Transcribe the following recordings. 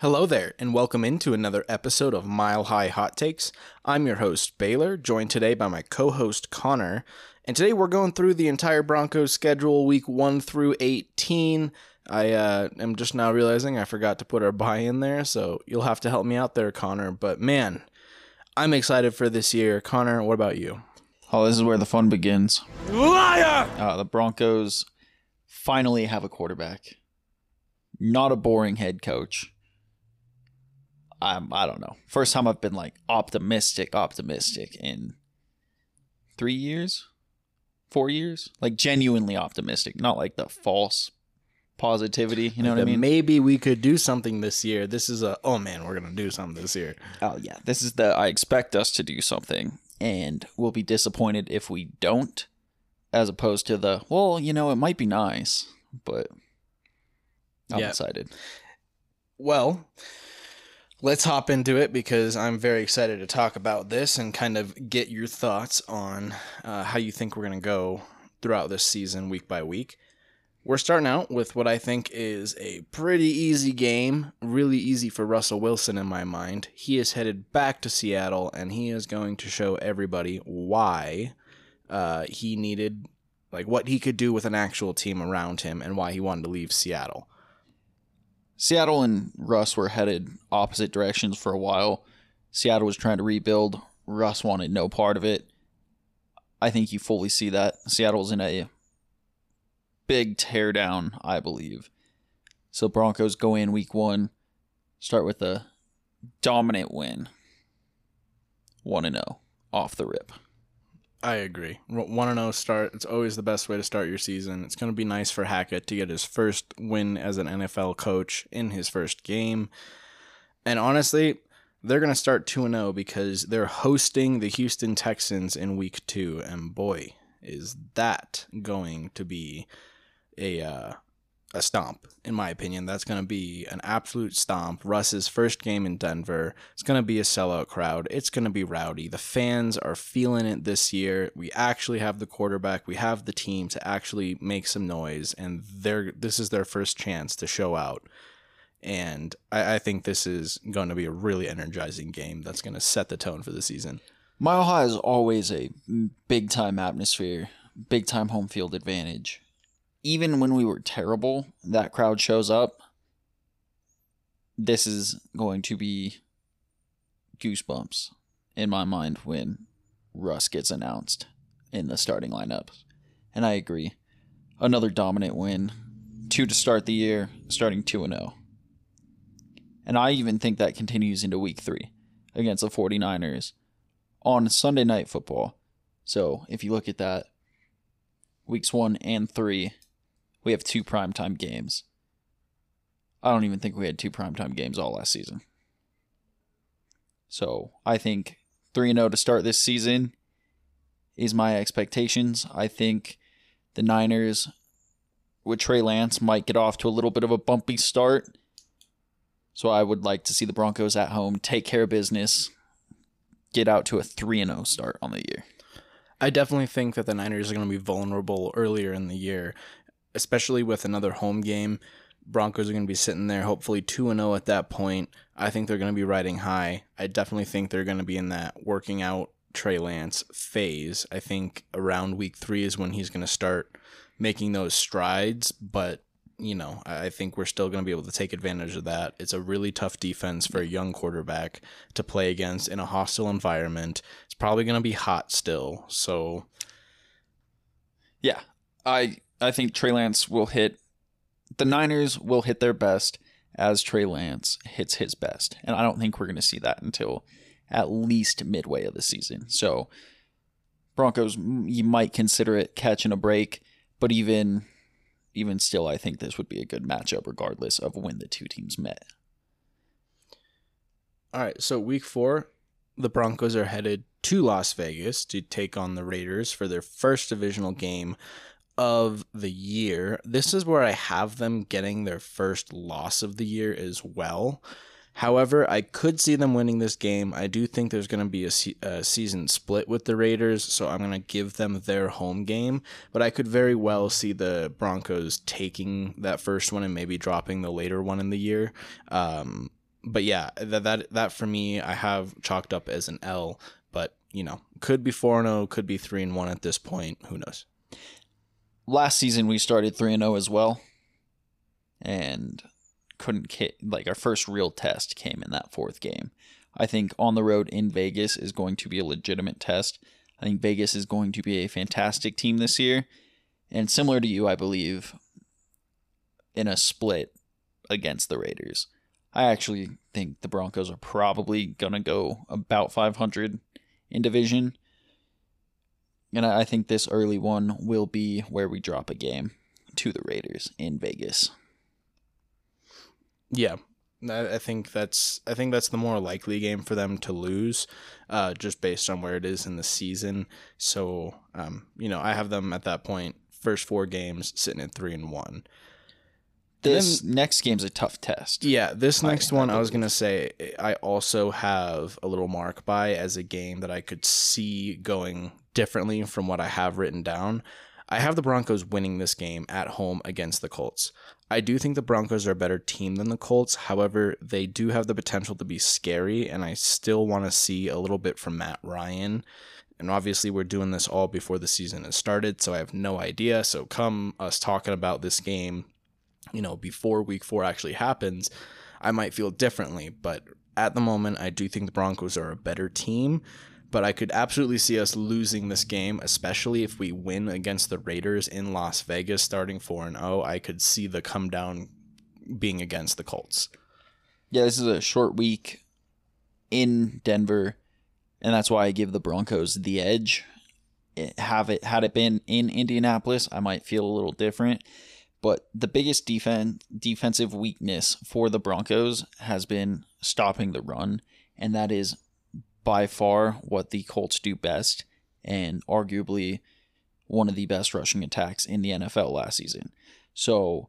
Hello there, and welcome into another episode of Mile High Hot Takes. I'm your host, Baylor, joined today by my co host, Connor. And today we're going through the entire Broncos schedule, week 1 through 18. I uh, am just now realizing I forgot to put our bye in there, so you'll have to help me out there, Connor. But man, I'm excited for this year. Connor, what about you? Oh, this is where the fun begins. Liar! Uh, the Broncos finally have a quarterback. Not a boring head coach. I'm, I don't know. First time I've been like optimistic, optimistic in three years, four years. Like genuinely optimistic, not like the false positivity. You know what I mean? Maybe we could do something this year. This is a, oh man, we're going to do something this year. Oh, yeah. This is the, I expect us to do something, and we'll be disappointed if we don't, as opposed to the, well, you know, it might be nice, but I'm Yeah. excited. Well, let's hop into it because I'm very excited to talk about this and kind of get your thoughts on uh, how you think we're going to go throughout this season, week by week. We're starting out with what I think is a pretty easy game, really easy for Russell Wilson in my mind. He is headed back to Seattle and he is going to show everybody why uh, he needed, like, what he could do with an actual team around him and why he wanted to leave Seattle. Seattle and Russ were headed opposite directions for a while. Seattle was trying to rebuild. Russ wanted no part of it. I think you fully see that. Seattle's in a big teardown, I believe. So Broncos go in week one, start with a dominant win. 1 0 off the rip. I agree. One and zero start. It's always the best way to start your season. It's going to be nice for Hackett to get his first win as an NFL coach in his first game. And honestly, they're going to start two and zero because they're hosting the Houston Texans in Week Two, and boy, is that going to be a uh, a stomp, in my opinion. That's going to be an absolute stomp. Russ's first game in Denver. It's going to be a sellout crowd. It's going to be rowdy. The fans are feeling it this year. We actually have the quarterback. We have the team to actually make some noise, and they're this is their first chance to show out. And I, I think this is going to be a really energizing game that's going to set the tone for the season. Mile High is always a big time atmosphere, big time home field advantage. Even when we were terrible, that crowd shows up. This is going to be goosebumps in my mind when Russ gets announced in the starting lineup. And I agree. Another dominant win. Two to start the year, starting 2 0. And I even think that continues into week three against the 49ers on Sunday night football. So if you look at that, weeks one and three, we have two primetime games. I don't even think we had two primetime games all last season. So I think 3 0 to start this season is my expectations. I think the Niners with Trey Lance might get off to a little bit of a bumpy start. So I would like to see the Broncos at home take care of business, get out to a 3 0 start on the year. I definitely think that the Niners are going to be vulnerable earlier in the year, especially with another home game. Broncos are going to be sitting there, hopefully 2 0 at that point. I think they're going to be riding high. I definitely think they're going to be in that working out Trey Lance phase. I think around week three is when he's going to start making those strides, but. You know, I think we're still going to be able to take advantage of that. It's a really tough defense for a young quarterback to play against in a hostile environment. It's probably going to be hot still. So, Yeah, I I think Trey Lance will hit. The Niners will hit their best as Trey Lance hits his best, and I don't think we're going to see that until at least midway of the season. So Broncos, you might consider it catching a break, but even even still, I think this would be a good matchup regardless of when the two teams met. All right, so week four, the Broncos are headed to Las Vegas to take on the Raiders for their first divisional game of the year. This is where I have them getting their first loss of the year as well. However, I could see them winning this game. I do think there's going to be a, se- a season split with the Raiders, so I'm going to give them their home game. But I could very well see the Broncos taking that first one and maybe dropping the later one in the year. Um, but yeah, that that that for me, I have chalked up as an L. But you know, could be four and zero, could be three and one at this point. Who knows? Last season we started three and zero as well, and couldn't like our first real test came in that fourth game. I think on the road in Vegas is going to be a legitimate test. I think Vegas is going to be a fantastic team this year, and similar to you, I believe in a split against the Raiders. I actually think the Broncos are probably going to go about 500 in division. And I think this early one will be where we drop a game to the Raiders in Vegas. Yeah, I think that's I think that's the more likely game for them to lose, uh, just based on where it is in the season. So, um, you know, I have them at that point, first four games sitting at three and one. This then, next game's a tough test. Yeah, this next I, one, I, I was gonna say, I also have a little mark by as a game that I could see going differently from what I have written down. I have the Broncos winning this game at home against the Colts. I do think the Broncos are a better team than the Colts. However, they do have the potential to be scary, and I still want to see a little bit from Matt Ryan. And obviously, we're doing this all before the season has started, so I have no idea. So, come us talking about this game you know, before week four actually happens, I might feel differently. But at the moment, I do think the Broncos are a better team. But I could absolutely see us losing this game, especially if we win against the Raiders in Las Vegas starting 4 and 0. I could see the come down being against the Colts. Yeah, this is a short week in Denver, and that's why I give the Broncos the edge. It, have it had it been in Indianapolis, I might feel a little different. But the biggest defense defensive weakness for the Broncos has been stopping the run, and that is by far what the Colts do best, and arguably one of the best rushing attacks in the NFL last season. So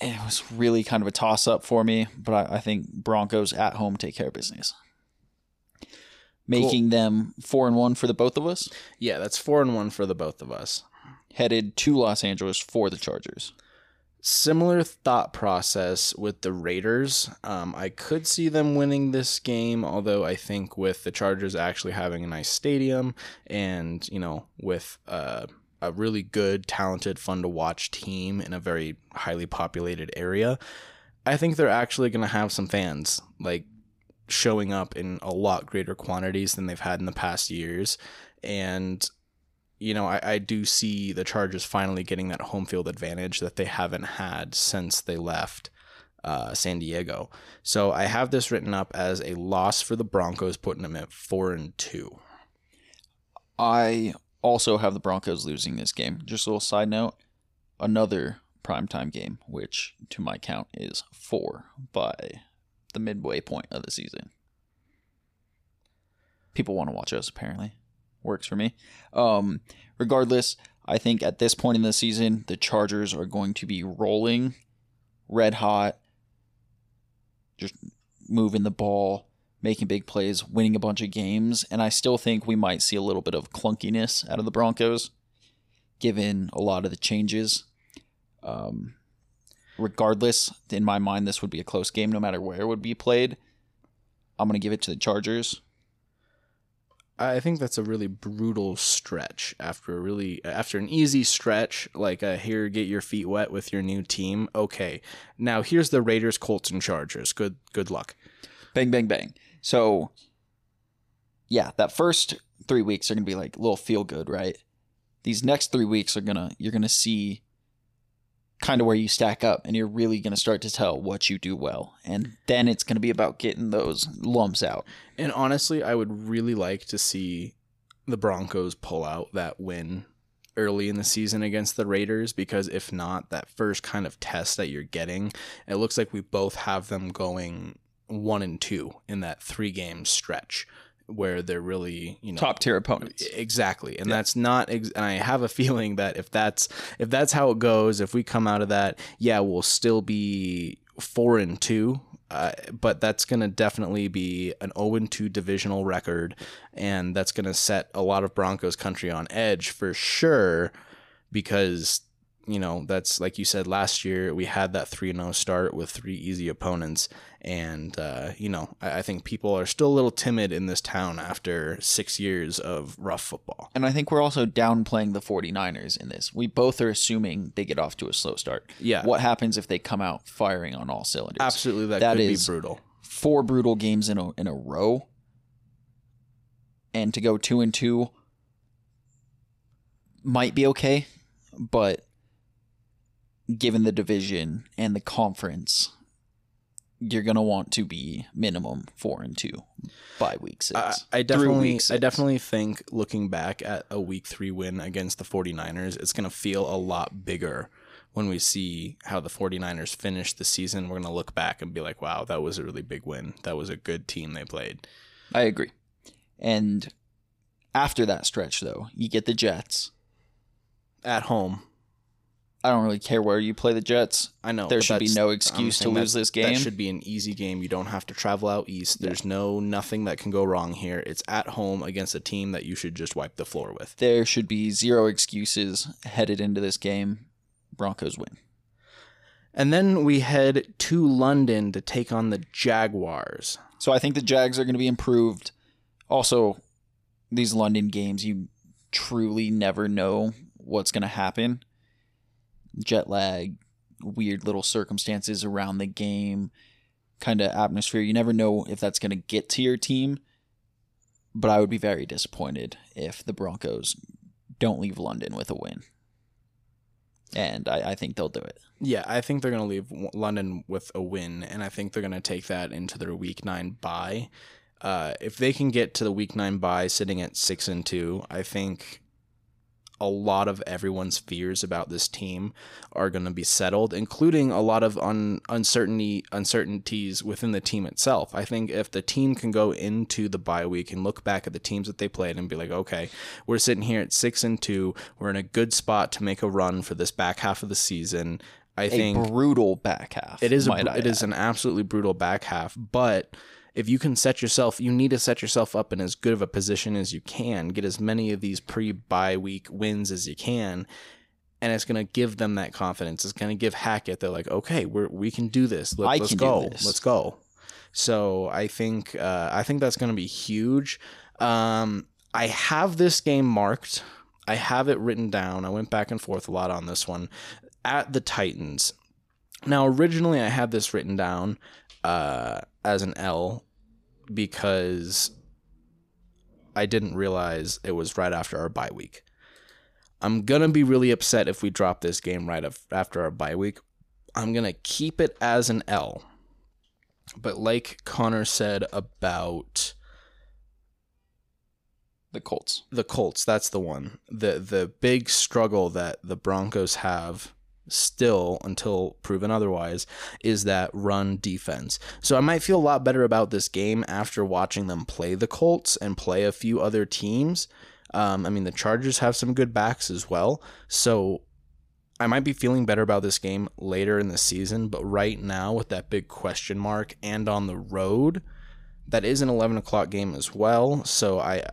it was really kind of a toss up for me, but I, I, think Broncos at home take care of business. Making cool. them four and one for the both of us. Yeah, that's four and one for the both of us headed to Los Angeles for the Chargers. Similar thought process with the Raiders. Um, I could see them winning this game, although I think with the Chargers actually having a nice stadium and, you know, with uh, a really good, talented, fun to watch team in a very highly populated area, I think they're actually going to have some fans. Like, showing up in a lot greater quantities than they've had in the past years. And you know, I, I do see the Chargers finally getting that home field advantage that they haven't had since they left uh, San Diego. So I have this written up as a loss for the Broncos, putting them at four and two. I also have the Broncos losing this game. Just a little side note: another primetime game, which to my count is four by the midway point of the season. People want to watch us, apparently works for me. Um, regardless, I think at this point in the season, the Chargers are going to be rolling red hot, just moving the ball, making big plays, winning a bunch of games. And I still think we might see a little bit of clunkiness out of the Broncos, given a lot of the changes. Um, regardless, in my mind, this would be a close game no matter where it would be played. I'm going to give it to the Chargers. I think that's a really brutal stretch after a really after an easy stretch like here get your feet wet with your new team. Okay. Now here's the Raiders, Colts and Chargers. Good good luck. Bang bang bang. So yeah, that first 3 weeks are going to be like a little feel good, right? These next 3 weeks are going to you're going to see kind of where you stack up and you're really going to start to tell what you do well. And then it's going to be about getting those lumps out. And honestly i would really like to see the broncos pull out that win early in the season against the raiders because if not that first kind of test that you're getting it looks like we both have them going one and two in that three game stretch where they're really you know top tier opponents exactly and yeah. that's not ex- and i have a feeling that if that's if that's how it goes if we come out of that yeah we'll still be four and two uh, but that's going to definitely be an 0 2 divisional record, and that's going to set a lot of Broncos country on edge for sure because you know, that's like you said last year, we had that 3 0 start with three easy opponents. And, uh, you know, I, I, think people are still a little timid in this town after six years of rough football. And I think we're also downplaying the 49ers in this. We both are assuming they get off to a slow start. Yeah. What happens if they come out firing on all cylinders? Absolutely. That, that could is be brutal. Four brutal games in a, in a row. And to go two and two might be okay, but given the division and the conference, you're gonna want to be minimum four and two by week six. Uh, I definitely, I definitely think looking back at a week three win against the 49ers, it's gonna feel a lot bigger when we see how the 49ers finish the season. We're gonna look back and be like, wow, that was a really big win. That was a good team they played. I agree. And after that stretch, though, you get the Jets at home. I don't really care where you play the Jets. I know there should be no excuse to lose this game. That should be an easy game. You don't have to travel out east. There's yeah. no nothing that can go wrong here. It's at home against a team that you should just wipe the floor with. There should be zero excuses headed into this game. Broncos win. And then we head to London to take on the Jaguars. So I think the Jags are going to be improved. Also, these London games, you truly never know what's going to happen. Jet lag, weird little circumstances around the game, kind of atmosphere. You never know if that's going to get to your team. But I would be very disappointed if the Broncos don't leave London with a win. And I, I think they'll do it. Yeah, I think they're going to leave London with a win, and I think they're going to take that into their Week Nine bye. Uh, if they can get to the Week Nine bye sitting at six and two, I think a lot of everyone's fears about this team are going to be settled, including a lot of un- uncertainty uncertainties within the team itself. I think if the team can go into the bye week and look back at the teams that they played and be like, okay, we're sitting here at six and two, we're in a good spot to make a run for this back half of the season. I a think brutal back half. It is a, it is an absolutely brutal back half, but if you can set yourself, you need to set yourself up in as good of a position as you can, get as many of these pre bye week wins as you can. And it's going to give them that confidence. It's going to give Hackett, they're like, okay, we're, we can do this. Let, us go. Let's go. So I think, uh, I think that's going to be huge. Um, I have this game marked. I have it written down. I went back and forth a lot on this one at the Titans. Now, originally, I had this written down uh, as an L because I didn't realize it was right after our bye week. I'm gonna be really upset if we drop this game right after our bye week. I'm gonna keep it as an L. But like Connor said about the Colts. The Colts, that's the one. The the big struggle that the Broncos have still until proven otherwise is that run defense. So I might feel a lot better about this game after watching them play the Colts and play a few other teams. Um, I mean, the Chargers have some good backs as well. So I might be feeling better about this game later in the season, but right now, with that big question mark and on the road, that is an 11 o'clock game as well. So I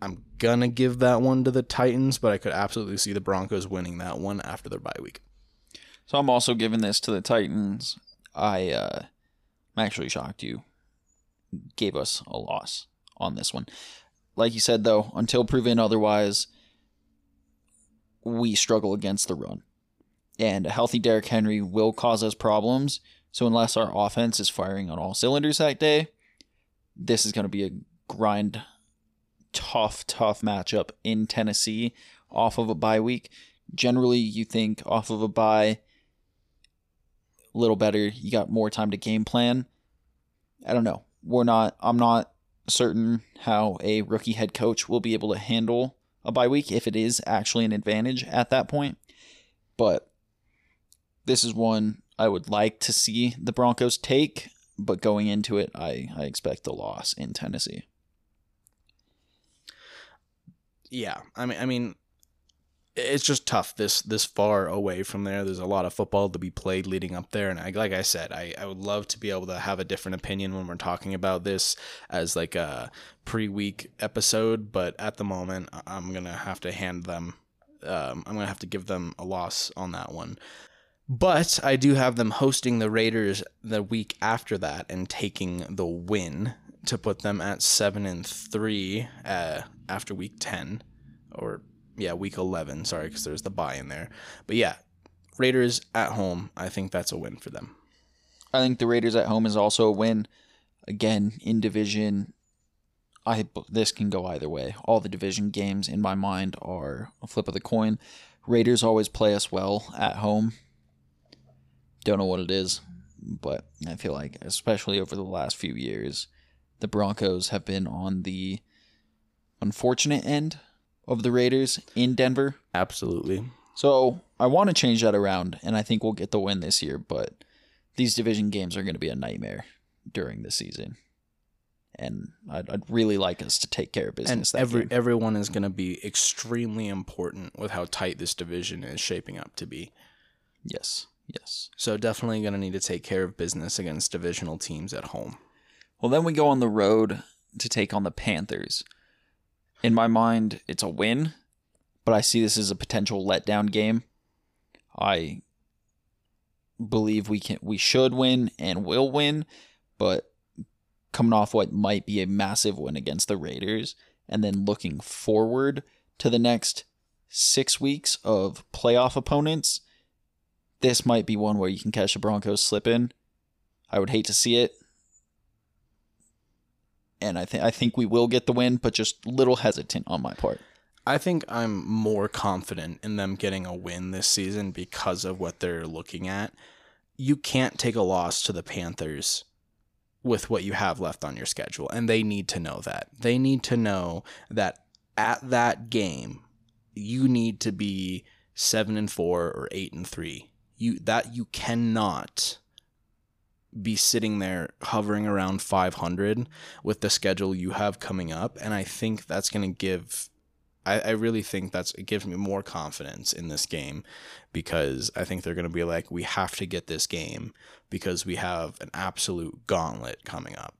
I'm gonna give that one to the Titans, but I could absolutely see the Broncos winning that one after their bye week. So I'm also giving this to the Titans. I uh, I'm actually shocked you gave us a loss on this one. Like you said though, until proven otherwise, we struggle against the run. And a healthy Derrick Henry will cause us problems. So unless our offense is firing on all cylinders that day, this is going to be a grind tough, tough matchup in Tennessee off of a bye week. Generally, you think off of a bye, a little better. You got more time to game plan. I don't know. We're not. I'm not certain how a rookie head coach will be able to handle a bye week if it is actually an advantage at that point. But this is one I would like to see the Broncos take. But going into it, I, I expect a loss in Tennessee yeah, I mean, I mean, it's just tough this this far away from there. There's a lot of football to be played leading up there, and I, like I said, I, I would love to be able to have a different opinion when we're talking about this as like a pre week episode. But at the moment, I'm gonna have to hand them Um, I'm gonna have to give them a loss on that one. But I do have them hosting the Raiders the week after that and taking the win to put them at seven and three uh, after week ten, or yeah, week eleven. Sorry, because there's the bye in there. But yeah, Raiders at home. I think that's a win for them. I think the Raiders at home is also a win. Again, in division, I this can go either way. All the division games in my mind are a flip of the coin. Raiders always play us well at home. Don't know what it is, but I feel like, especially over the last few years, the Broncos have been on the unfortunate end of the Raiders in Denver. Absolutely. So I want to change that around, and I think we'll get the win this year. But these division games are going to be a nightmare during the season, and I'd, I'd really like us to take care of business. And that every game. everyone is going to be extremely important with how tight this division is shaping up to be. yes, yes. So definitely going to need to take care of business against divisional teams at home. Well, then we go on the road to take on the Panthers. In my mind, it's a win, but I see this as a potential letdown game. I believe we can we should win and will win, but coming off what might be a massive win against the Raiders and then looking forward to the next 6 weeks of playoff opponents, this might be one where you can catch the Broncos slipping. I would hate to see it and I think I think we will get the win, but just a little hesitant on my part. I think I'm more confident in them getting a win this season because of what they're looking at. You can't take a loss to the Panthers with what you have left on your schedule, and they need to know that. They need to know that at that game, you need to be 7 and 4 or 8 and 3. You that you cannot be sitting there hovering around 500 with the schedule you have coming up and i think that's going to give I, I really think that's it gives me more confidence in this game because i think they're going to be like we have to get this game because we have an absolute gauntlet coming up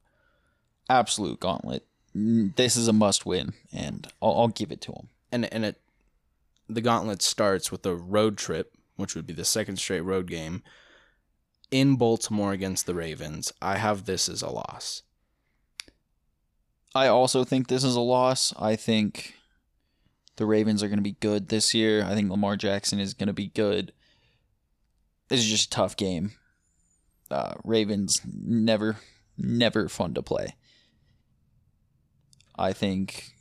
Absolute gauntlet. This is a must win, and I'll, I'll give it to them. and and it the gauntlet starts with a road trip which would be the second straight road game in baltimore against the ravens i have this as a loss I also think this is a loss. I think the Ravens are going to be good this year. I think Lamar Jackson is going to be good. This is just a tough game. Uh, Ravens never, never fun to play. I think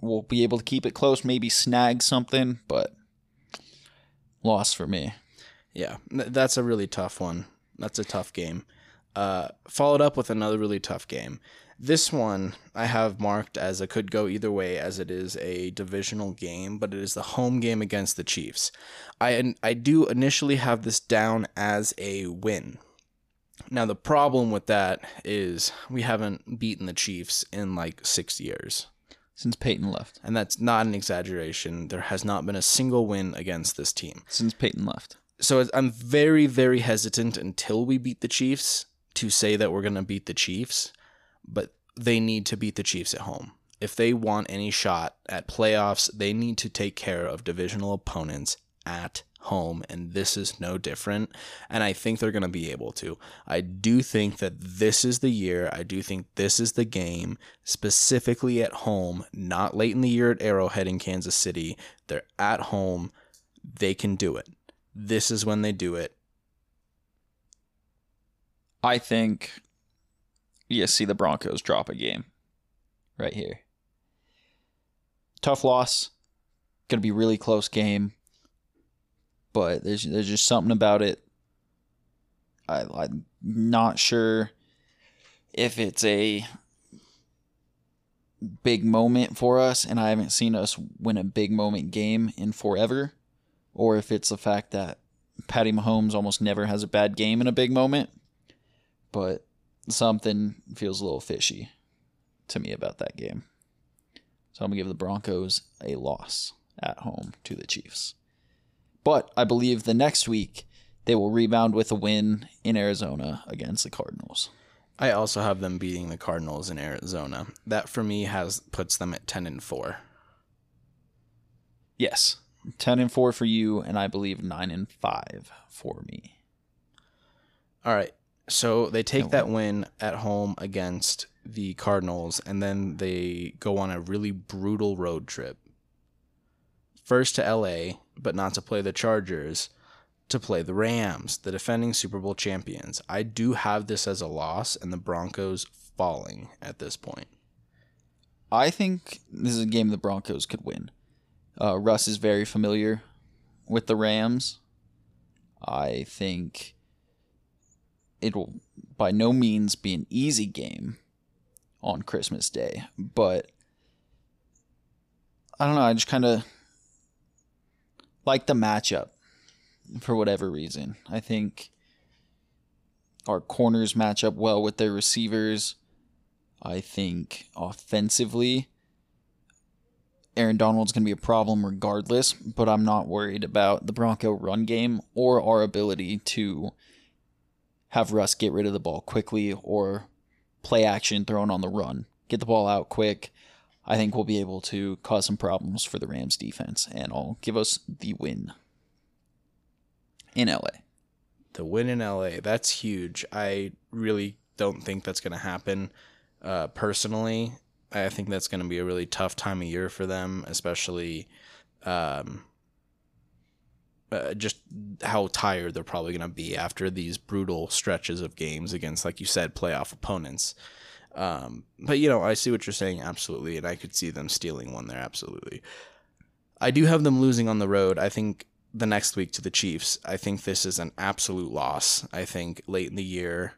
we'll be able to keep it close, maybe snag something, but loss for me. Yeah, that's a really tough one. That's a tough game. Uh, followed up with another really tough game. This one I have marked as a could go either way, as it is a divisional game, but it is the home game against the Chiefs. I I do initially have this down as a win. Now the problem with that is we haven't beaten the Chiefs in like six years. Since Peyton left. And that's not an exaggeration. There has not been a single win against this team Since Peyton left. So I'm very, very hesitant until we beat the Chiefs to say that we're going to beat the Chiefs, but they need to beat the Chiefs at home. If they want any shot at playoffs, they need to take care of divisional opponents at home, and this is no different. And I think they're going to be able to. I do think that this is the year. I do think this is the game, specifically at home, not late in the year at Arrowhead in Kansas City. They're at home. They can do it. This is when they do it. I think you see the Broncos drop a game right here. Tough loss. Gonna be really close game. But there's there's just something about it. I I'm not sure if it's a big moment for us, and I haven't seen us win a big moment game in forever, or if it's the fact that Patty Mahomes almost never has a bad game in a big moment but something feels a little fishy to me about that game. So I'm going to give the Broncos a loss at home to the Chiefs. But I believe the next week they will rebound with a win in Arizona against the Cardinals. I also have them beating the Cardinals in Arizona. That for me has puts them at 10 and 4. Yes. 10 and 4 for you, and I believe 9 and 5 for me. All right. So they take that win at home against the Cardinals, and then they go on a really brutal road trip. First to LA, but not to play the Chargers, to play the Rams, the defending Super Bowl champions. I do have this as a loss, and the Broncos falling at this point. I think this is a game the Broncos could win. Uh, Russ is very familiar with the Rams. I think it will by no means be an easy game on Christmas Day, but I don't know. I just kind of like the matchup for whatever reason. I think our corners match up well with their receivers. I think offensively, Aaron Donald's going to be a problem regardless, but I'm not worried about the Bronco run game or our ability to have Russ get rid of the ball quickly or play action thrown on the run. Get the ball out quick. I think we'll be able to cause some problems for the Rams defense, and I'll give us the win in LA. The win in LA, that's huge. I really don't think that's going to happen. Uh, personally, I think that's going to be a really tough time of year for them, especially um, uh, just how tired they're probably going to be after these brutal stretches of games against, like you said, playoff opponents. Um, but you know, I see what you're saying absolutely, and I could see them stealing one there absolutely. I do have them losing on the road. I think the next week to the Chiefs. I think this is an absolute loss. I think late in the year,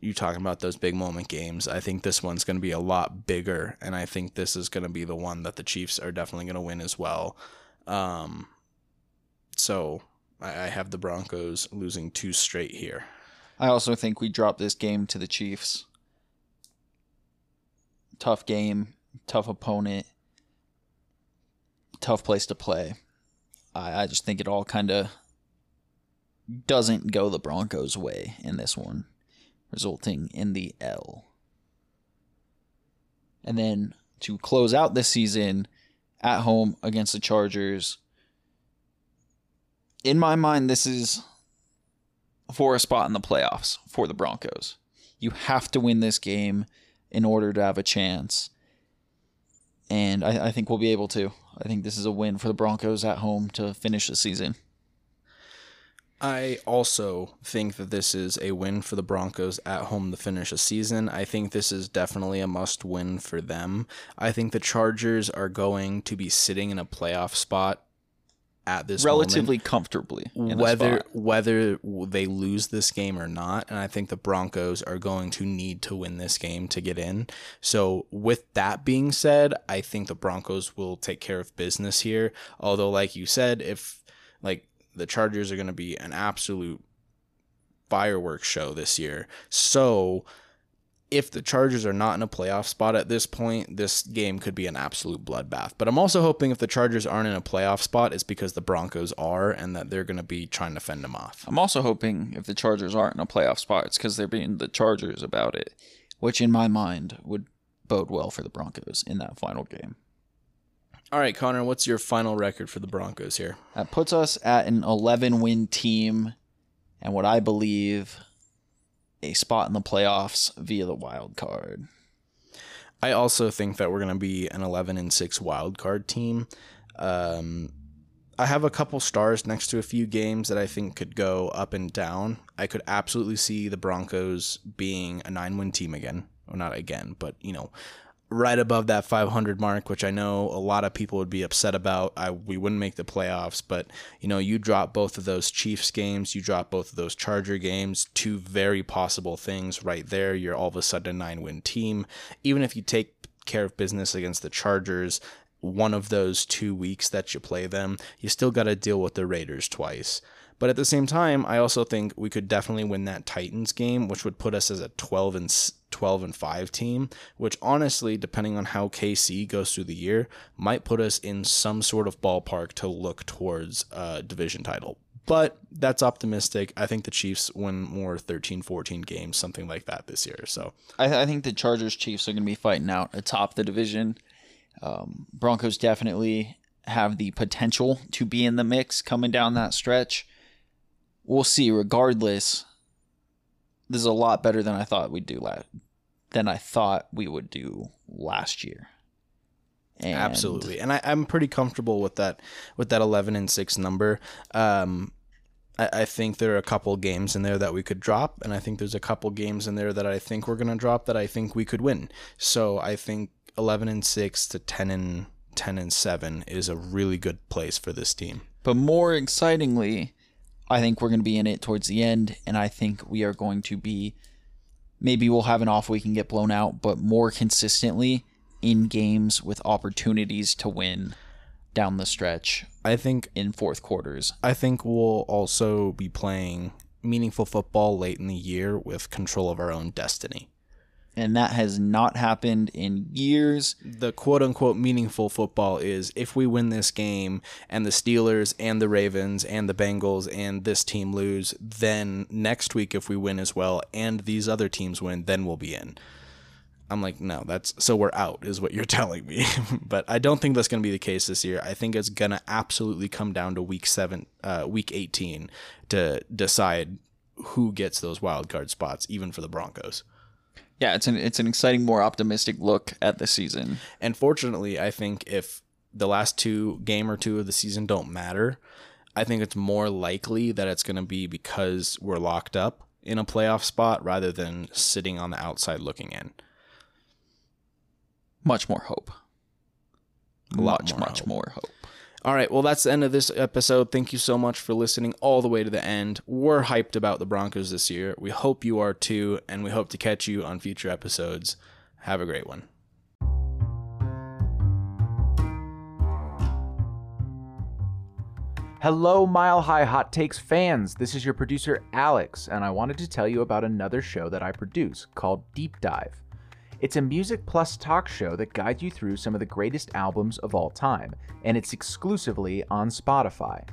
you talking about those big moment games. I think this one's going to be a lot bigger, and I think this is going to be the one that the Chiefs are definitely going to win as well. Um, so I, I have the Broncos losing two straight here. I also think we drop this game to the Chiefs. Tough game, tough opponent, tough place to play. I, I just think it all kind of doesn't go the Broncos' way in this one, resulting in the L. And then to close out this season at home against the Chargers, in my mind, this is for a spot in the playoffs for the Broncos. You have to win this game in order to have a chance. And I, I think we'll be able to. I think this is a win for the Broncos at home to finish the season. I also think that this is a win for the Broncos at home to finish a season. I think this is definitely a must win for them. I think the Chargers are going to be sitting in a playoff spot at this Relatively moment, comfortably. whether whether they lose this game or not and I think the Broncos are going to need to win this game to get in. So with that being said, I think the Broncos will take care of business here. Although like you said, if like the Chargers are going to be an absolute fireworks show this year. So if the Chargers are not in a playoff spot at this point, this game could be an absolute bloodbath. But I'm also hoping if the Chargers aren't in a playoff spot, it's because the Broncos are and that they're going to be trying to fend them off. I'm also hoping if the Chargers aren't in a playoff spot, it's because they're being the Chargers about it, which in my mind would bode well for the Broncos in that final game. All right, Connor, what's your final record for the Broncos here? That puts us at an 11 win team and what I believe a spot in the playoffs via the wild card. I also think that we're going to be an 11 and 6 wild card team. Um, I have a couple stars next to a few games that I think could go up and down. I could absolutely see the Broncos being a nine win team again. Well, not again, but, you know, right above that 500 mark, which I know a lot of people would be upset about. I we wouldn't make the playoffs, but you know, you drop both of those Chiefs games, you drop both of those Charger games, two very possible things right there. You're all of a sudden a nine win team. Even if you take care of business against the Chargers, one of those two weeks that you play them, you still got to deal with the Raiders twice. But at the same time, I also think we could definitely win that Titans game, which would put us as a 12 and 12 and 5 team, which honestly, depending on how KC goes through the year, might put us in some sort of ballpark to look towards a division title. But that's optimistic. I think the Chiefs win more 13, 14 games, something like that this year. So I, I think the Chargers Chiefs are going to be fighting out atop the division. Um, Broncos definitely have the potential to be in the mix coming down that stretch. We'll see. Regardless, this is a lot better than I thought we'd do last than I thought we would do last year. And Absolutely, and I, am pretty comfortable with that with that 11 and six number. Um, I, I think there are a couple games in there that we could drop, and I think there's a couple games in there that I think we're gonna drop that I think we could win. So I think 11 and six to 10 and 10 and seven is a really good place for this team. But more excitingly, I think we're going to be in it towards the end, and I think we are going to be. Maybe we'll have an off week and get blown out, but more consistently in games with opportunities to win down the stretch. I think in fourth quarters. I think we'll also be playing meaningful football late in the year with control of our own destiny and that has not happened in years. The quote unquote meaningful football is if we win this game and the Steelers and the Ravens and the Bengals and this team lose, then next week, if we win as well and these other teams win, then we'll be in. I'm like, no, that's so we're out, is what you're telling me. but I don't think that's going to be the case this year. I think it's going to absolutely come down to week seven, uh, week 18 to decide who gets those wild card spots, even for the Broncos yeah, it's an it's an exciting, more optimistic look at the season. And fortunately, I think if the last two game or two of the season don't matter, I think it's more likely that it's going to be because we're locked up in a playoff spot rather than sitting on the outside looking in. Much more hope. Much, more much hope. more hope. All right, well, that's the end of this episode. Thank you so much for listening all the way to the end. We're hyped about the Broncos this year. We hope you are too, and we hope to catch you on future episodes. Have a great one. Hello, Mile High Hot Takes fans. This is your producer, Alex, and I wanted to tell you about another show that I produce called Deep Dive. It's a music plus talk show that guides you through some of the greatest albums of all time, and it's exclusively on Spotify.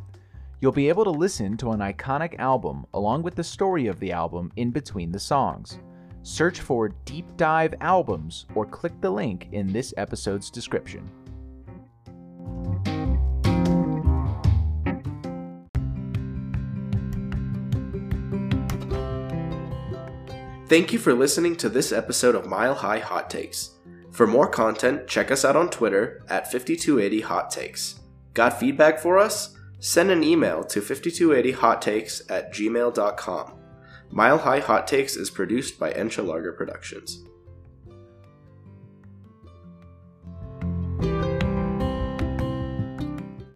You'll be able to listen to an iconic album along with the story of the album in between the songs. Search for Deep Dive Albums or click the link in this episode's description. Thank you for listening to this episode of Mile High Hot Takes. For more content, check us out on Twitter at 5280 Hot Takes. Got feedback for us? Send an email to 5280hottakes at gmail.com. Mile High Hot Takes is produced by Enchilarga Productions.